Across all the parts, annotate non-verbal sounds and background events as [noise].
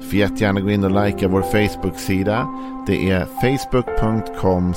Du får jättegärna gå in och likea vår Facebook-sida. Det är facebook.com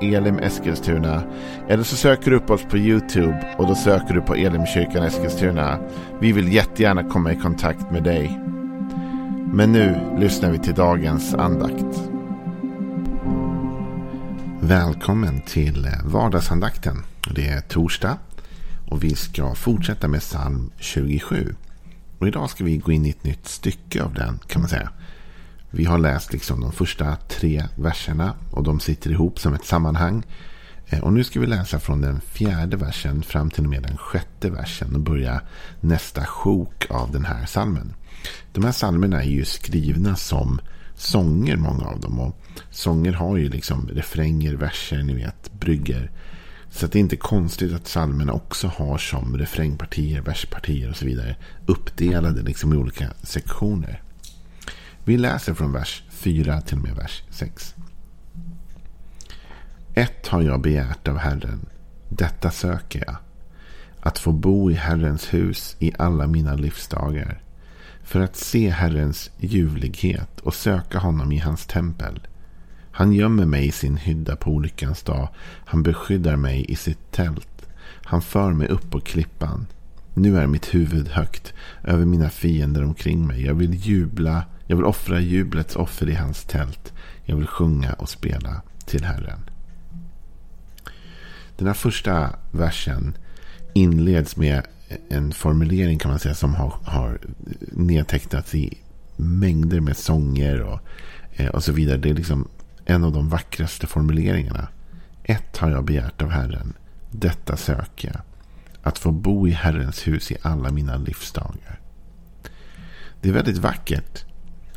elimeskilstuna. Eller så söker du upp oss på YouTube och då söker du på Elimkyrkan Eskilstuna. Vi vill jättegärna komma i kontakt med dig. Men nu lyssnar vi till dagens andakt. Välkommen till vardagsandakten. Det är torsdag och vi ska fortsätta med psalm 27. Och idag ska vi gå in i ett nytt stycke av den kan man säga. Vi har läst liksom de första tre verserna och de sitter ihop som ett sammanhang. Eh, och nu ska vi läsa från den fjärde versen fram till och med den sjätte versen och börja nästa sjok av den här salmen. De här salmerna är ju skrivna som sånger, många av dem. Och sånger har ju liksom refränger, verser, ni vet, brygger. Så det är inte konstigt att psalmerna också har som refrängpartier, verspartier och så vidare uppdelade liksom i olika sektioner. Vi läser från vers 4 till och med vers 6. Ett har jag begärt av Herren, detta söker jag. Att få bo i Herrens hus i alla mina livsdagar. För att se Herrens ljuvlighet och söka honom i hans tempel. Han gömmer mig i sin hydda på olyckans dag. Han beskyddar mig i sitt tält. Han för mig upp på klippan. Nu är mitt huvud högt över mina fiender omkring mig. Jag vill jubla. Jag vill offra jublets offer i hans tält. Jag vill sjunga och spela till Herren. Den här första versen inleds med en formulering kan man säga som har, har nedtecknats i mängder med sånger och, eh, och så vidare. Det är liksom en av de vackraste formuleringarna. Ett har jag begärt av Herren. Detta söker jag. Att få bo i Herrens hus i alla mina livsdagar. Det är väldigt vackert.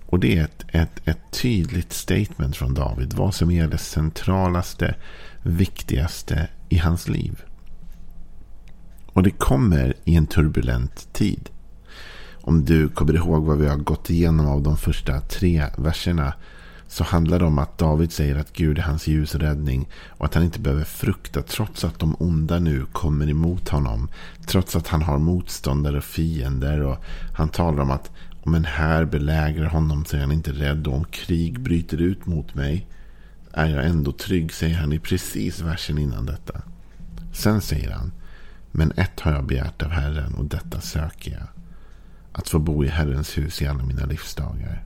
Och det är ett, ett, ett tydligt statement från David. Vad som är det centralaste, viktigaste i hans liv. Och det kommer i en turbulent tid. Om du kommer ihåg vad vi har gått igenom av de första tre verserna så handlar det om att David säger att Gud är hans ljus och räddning och att han inte behöver frukta trots att de onda nu kommer emot honom. Trots att han har motståndare och fiender och han talar om att om en här belägrar honom så är han inte rädd och om krig bryter ut mot mig är jag ändå trygg, säger han i precis versen innan detta. Sen säger han, men ett har jag begärt av Herren och detta söker jag. Att få bo i Herrens hus i alla mina livsdagar.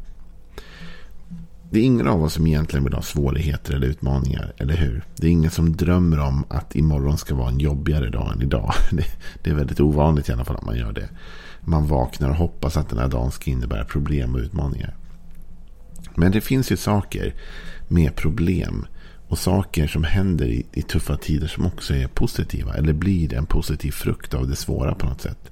Det är ingen av oss som egentligen vill ha svårigheter eller utmaningar, eller hur? Det är ingen som drömmer om att imorgon ska vara en jobbigare dag än idag. [laughs] Det, är väldigt ovanligt i alla fall att man gör det. Man vaknar och hoppas att den här dagen ska innebära problem och utmaningar. Men det finns ju saker med problem och saker som händer i, i tuffa tider som också är positiva eller blir en positiv frukt av det svåra på något sätt.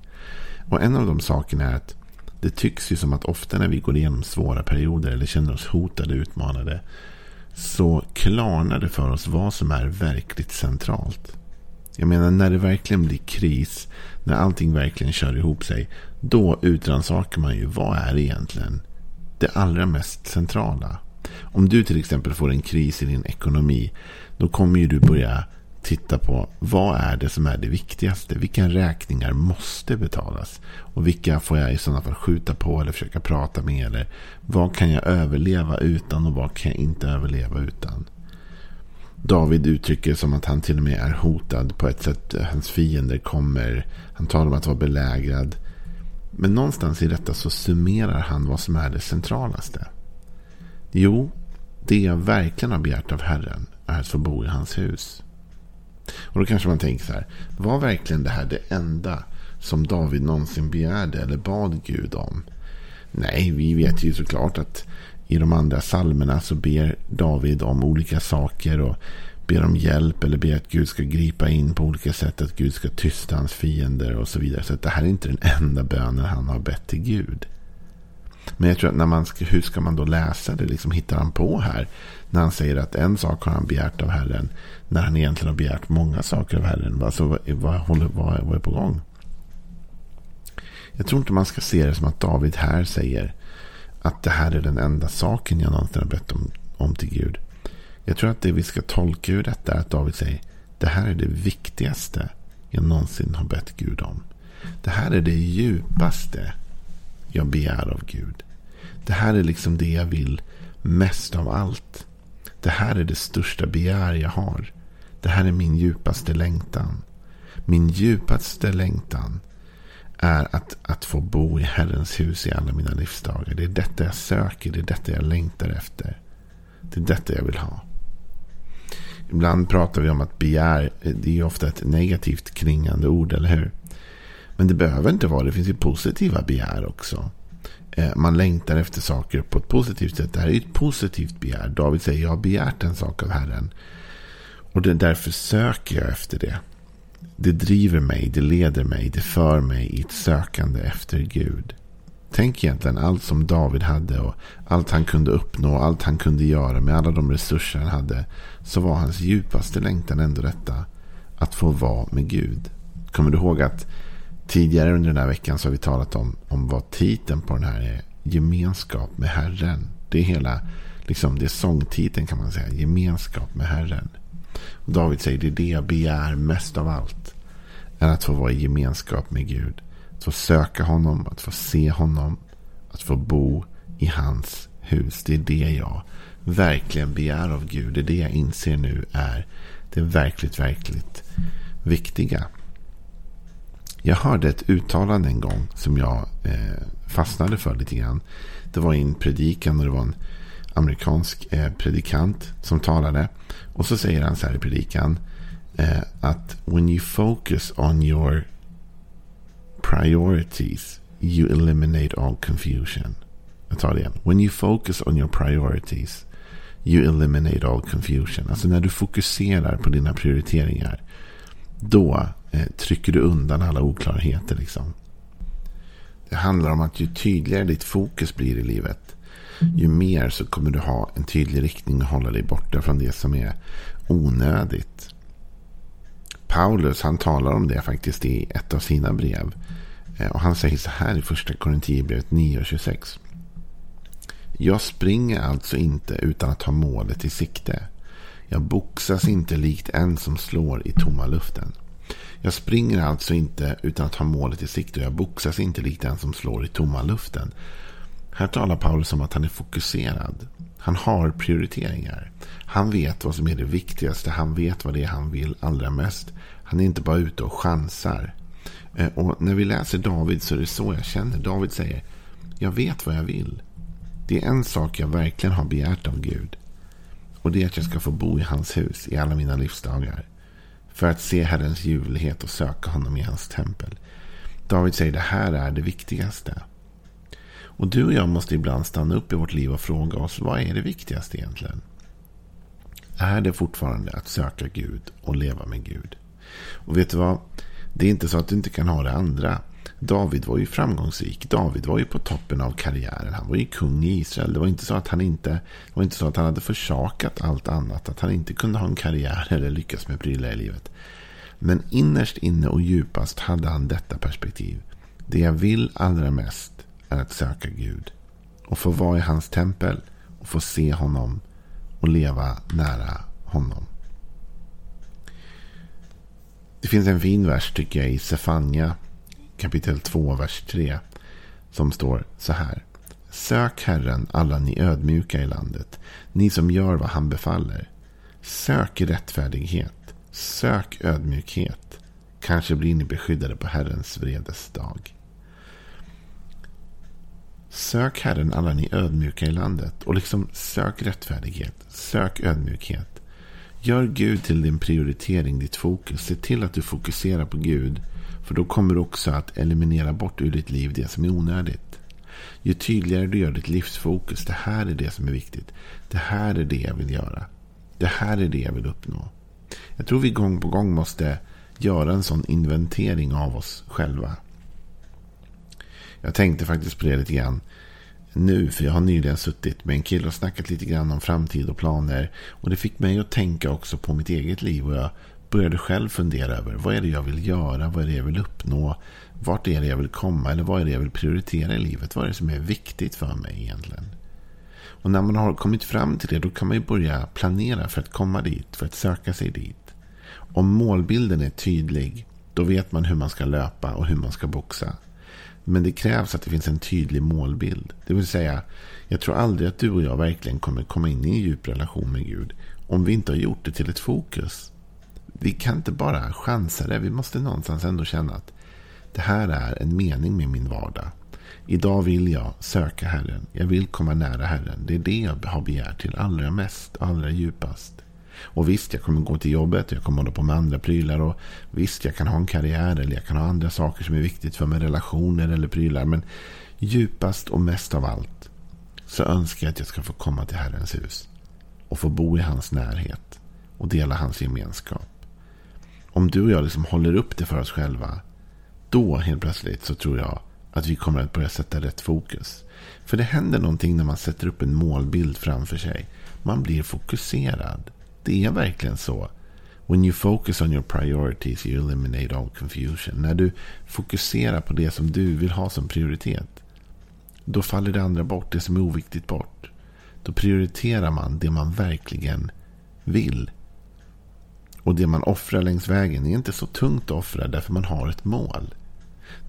Och en av de sakerna är att det tycks ju som att ofta när vi går igenom svåra perioder eller känner oss hotade, och utmanade. Så klarnar det för oss vad som är verkligt centralt. Jag menar när det verkligen blir kris. När allting verkligen kör ihop sig. Då utransakar man ju vad är egentligen det allra mest centrala. Om du till exempel får en kris i din ekonomi. Då kommer ju du börja titta på vad är det som är det viktigaste. Vilka räkningar måste betalas. Och vilka får jag i sådana fall skjuta på eller försöka prata med. Eller vad kan jag överleva utan och vad kan jag inte överleva utan. David uttrycker som att han till och med är hotad på ett sätt. Hans fiender kommer. Han talar om att vara belägrad. Men någonstans i detta så summerar han vad som är det centralaste. Jo, det jag verkligen har begärt av Herren är att få bo i hans hus. Och då kanske man tänker så här. Var verkligen det här det enda som David någonsin begärde eller bad Gud om? Nej, vi vet ju såklart att i de andra salmerna så ber David om olika saker och ber om hjälp eller ber att Gud ska gripa in på olika sätt. Att Gud ska tysta hans fiender och så vidare. Så det här är inte den enda bönen han har bett till Gud. Men jag tror att när man ska, hur ska man då läsa det? Liksom hittar han på här? När han säger att en sak har han begärt av Herren. När han egentligen har begärt många saker av Herren. Alltså, vad, vad, vad, vad är på gång? Jag tror inte man ska se det som att David här säger att det här är den enda saken jag någonsin har bett om, om till Gud. Jag tror att det vi ska tolka ur detta är att David säger det här är det viktigaste jag någonsin har bett Gud om. Det här är det djupaste jag begär av Gud. Det här är liksom det jag vill mest av allt. Det här är det största begär jag har. Det här är min djupaste längtan. Min djupaste längtan är att, att få bo i Herrens hus i alla mina livsdagar. Det är detta jag söker. Det är detta jag längtar efter. Det är detta jag vill ha. Ibland pratar vi om att begär, det är ofta ett negativt klingande ord, eller hur? Men det behöver inte vara det. finns ju positiva begär också. Eh, man längtar efter saker på ett positivt sätt. Det här är ett positivt begär. David säger, jag har begärt en sak av Herren. Och det, därför söker jag efter det. Det driver mig, det leder mig, det för mig i ett sökande efter Gud. Tänk egentligen allt som David hade och allt han kunde uppnå, allt han kunde göra med alla de resurser han hade. Så var hans djupaste längtan ändå detta. Att få vara med Gud. Kommer du ihåg att tidigare under den här veckan så har vi talat om, om vad titeln på den här är. Gemenskap med Herren. Det är hela, liksom det är sångtiteln kan man säga. Gemenskap med Herren. Och David säger det är det jag begär mest av allt. Är att få vara i gemenskap med Gud. Att få söka honom, att få se honom, att få bo i hans hus. Det är det jag verkligen begär av Gud. Det är det jag inser nu är det verkligt, verkligt viktiga. Jag hörde ett uttalande en gång som jag eh, fastnade för lite grann. Det var i en predikan och det var en amerikansk eh, predikant som talade. Och så säger han så här i predikan. Eh, att when you focus on your priorities you eliminate all confusion. Jag tar det igen. When you focus on your priorities you eliminate all confusion. Alltså när du fokuserar på dina prioriteringar. Då Eh, trycker du undan alla oklarheter. Liksom. Det handlar om att ju tydligare ditt fokus blir i livet. Ju mer så kommer du ha en tydlig riktning och hålla dig borta från det som är onödigt. Paulus han talar om det faktiskt i ett av sina brev. Eh, och han säger så här i första Korinthierbrevet 9.26. Jag springer alltså inte utan att ha målet i sikte. Jag boxas inte likt en som slår i tomma luften. Jag springer alltså inte utan att ha målet i sikte. Jag boxas inte likt den som slår i tomma luften. Här talar Paulus om att han är fokuserad. Han har prioriteringar. Han vet vad som är det viktigaste. Han vet vad det är han vill allra mest. Han är inte bara ute och chansar. Eh, och när vi läser David så är det så jag känner. David säger, jag vet vad jag vill. Det är en sak jag verkligen har begärt av Gud. Och det är att jag ska få bo i hans hus i alla mina livsdagar. För att se Herrens ljuvlighet och söka honom i hans tempel. David säger det här är det viktigaste. Och du och jag måste ibland stanna upp i vårt liv och fråga oss vad är det viktigaste egentligen? Är det fortfarande att söka Gud och leva med Gud? Och vet du vad? Det är inte så att du inte kan ha det andra. David var ju framgångsrik. David var ju på toppen av karriären. Han var ju kung i Israel. Det var inte så att han inte det var inte så att han hade försakat allt annat. Att han inte kunde ha en karriär [laughs] eller lyckas med prylar i livet. Men innerst inne och djupast hade han detta perspektiv. Det jag vill allra mest är att söka Gud. Och få vara i hans tempel. Och få se honom. Och leva nära honom. Det finns en fin vers tycker jag i Sefania kapitel 2, vers 3. Som står så här. Sök Herren alla ni ödmjuka i landet. Ni som gör vad han befaller. Sök rättfärdighet. Sök ödmjukhet. Kanske blir ni beskyddade på Herrens vredes dag. Sök Herren alla ni ödmjuka i landet. Och liksom sök rättfärdighet. Sök ödmjukhet. Gör Gud till din prioritering, ditt fokus. Se till att du fokuserar på Gud. För då kommer du också att eliminera bort ur ditt liv det som är onödigt. Ju tydligare du gör ditt livsfokus. Det här är det som är viktigt. Det här är det jag vill göra. Det här är det jag vill uppnå. Jag tror vi gång på gång måste göra en sån inventering av oss själva. Jag tänkte faktiskt på det lite grann nu. För jag har nyligen suttit med en kille och snackat lite grann om framtid och planer. Och det fick mig att tänka också på mitt eget liv. Och jag börjar du själv fundera över vad är det jag vill göra, vad är det jag vill uppnå, vart är det jag vill komma eller vad är det jag vill prioritera i livet, vad är det som är viktigt för mig egentligen. Och när man har kommit fram till det då kan man ju börja planera för att komma dit, för att söka sig dit. Om målbilden är tydlig, då vet man hur man ska löpa och hur man ska boxa. Men det krävs att det finns en tydlig målbild. Det vill säga, jag tror aldrig att du och jag verkligen kommer komma in i en djup relation med Gud om vi inte har gjort det till ett fokus. Vi kan inte bara chansa det. Vi måste någonstans ändå känna att det här är en mening med min vardag. Idag vill jag söka Herren. Jag vill komma nära Herren. Det är det jag har begärt till allra mest, och allra djupast. Och visst, jag kommer gå till jobbet och jag kommer hålla på med andra prylar. Och visst, jag kan ha en karriär eller jag kan ha andra saker som är viktigt för mig. Relationer eller prylar. Men djupast och mest av allt så önskar jag att jag ska få komma till Herrens hus. Och få bo i hans närhet. Och dela hans gemenskap. Om du och jag liksom håller upp det för oss själva. Då helt plötsligt så tror jag att vi kommer att börja sätta rätt fokus. För det händer någonting när man sätter upp en målbild framför sig. Man blir fokuserad. Det är verkligen så. When you focus on your priorities you eliminate all confusion. När du fokuserar på det som du vill ha som prioritet. Då faller det andra bort, det som är oviktigt bort. Då prioriterar man det man verkligen vill. Och det man offrar längs vägen är inte så tungt att offra därför man har ett mål.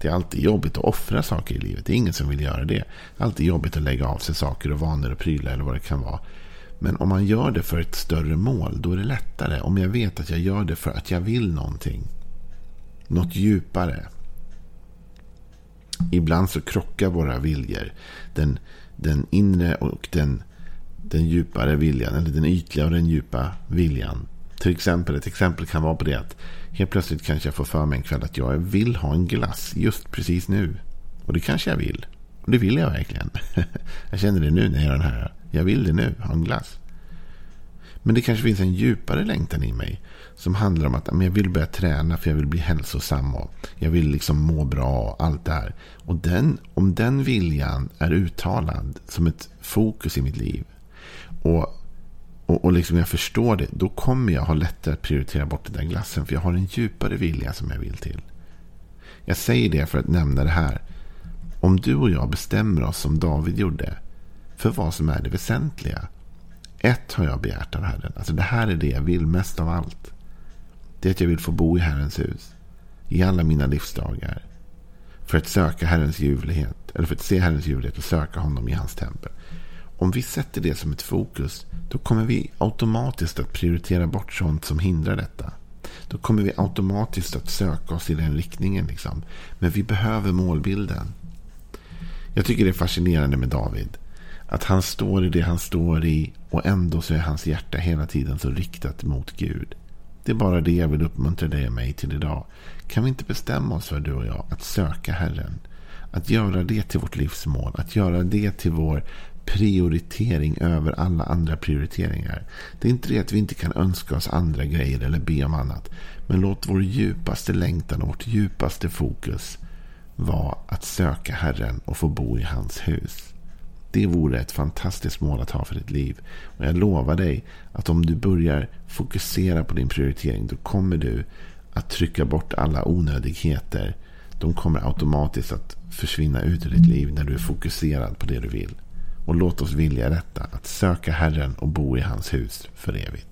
Det är alltid jobbigt att offra saker i livet. Det är ingen som vill göra det. Det är alltid jobbigt att lägga av sig saker och vanor och prylar eller vad det kan vara. Men om man gör det för ett större mål, då är det lättare. Om jag vet att jag gör det för att jag vill någonting. Något djupare. Ibland så krockar våra viljor. Den, den inre och den, den djupare viljan. Eller den ytliga och den djupa viljan. Till exempel, ett exempel kan vara på det att helt plötsligt kanske jag får för mig en kväll att jag vill ha en glass just precis nu. Och det kanske jag vill. Och det vill jag verkligen. [laughs] jag känner det nu när jag gör den här. Jag vill det nu, ha en glass. Men det kanske finns en djupare längtan i mig. Som handlar om att jag vill börja träna för jag vill bli hälsosam. Och jag vill liksom må bra och allt det här. Och den, om den viljan är uttalad som ett fokus i mitt liv. Och och, och liksom jag förstår det, då kommer jag ha lättare att prioritera bort den där glassen. För jag har en djupare vilja som jag vill till. Jag säger det för att nämna det här. Om du och jag bestämmer oss som David gjorde. För vad som är det väsentliga. Ett har jag begärt av Herren. Alltså det här är det jag vill mest av allt. Det är att jag vill få bo i Herrens hus. I alla mina livsdagar. För att söka Herrens ljuvlighet. Eller för att se Herrens ljuvlighet och söka honom i hans tempel. Om vi sätter det som ett fokus då kommer vi automatiskt att prioritera bort sånt som hindrar detta. Då kommer vi automatiskt att söka oss i den riktningen. Liksom. Men vi behöver målbilden. Jag tycker det är fascinerande med David. Att han står i det han står i och ändå så är hans hjärta hela tiden så riktat mot Gud. Det är bara det jag vill uppmuntra dig och mig till idag. Kan vi inte bestämma oss för du och jag att söka Herren? Att göra det till vårt livsmål. Att göra det till vår prioritering över alla andra prioriteringar. Det är inte det att vi inte kan önska oss andra grejer eller be om annat. Men låt vår djupaste längtan och vårt djupaste fokus vara att söka Herren och få bo i hans hus. Det vore ett fantastiskt mål att ha för ditt liv. Och jag lovar dig att om du börjar fokusera på din prioritering då kommer du att trycka bort alla onödigheter. De kommer automatiskt att försvinna ut ur ditt liv när du är fokuserad på det du vill. Och låt oss vilja detta, att söka Herren och bo i hans hus för evigt.